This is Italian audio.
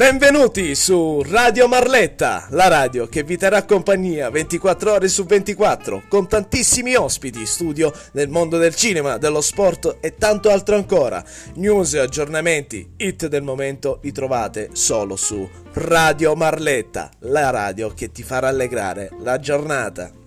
Benvenuti su Radio Marletta, la radio che vi terrà compagnia 24 ore su 24 con tantissimi ospiti, studio nel mondo del cinema, dello sport e tanto altro ancora. News, aggiornamenti, hit del momento li trovate solo su Radio Marletta, la radio che ti farà allegrare la giornata.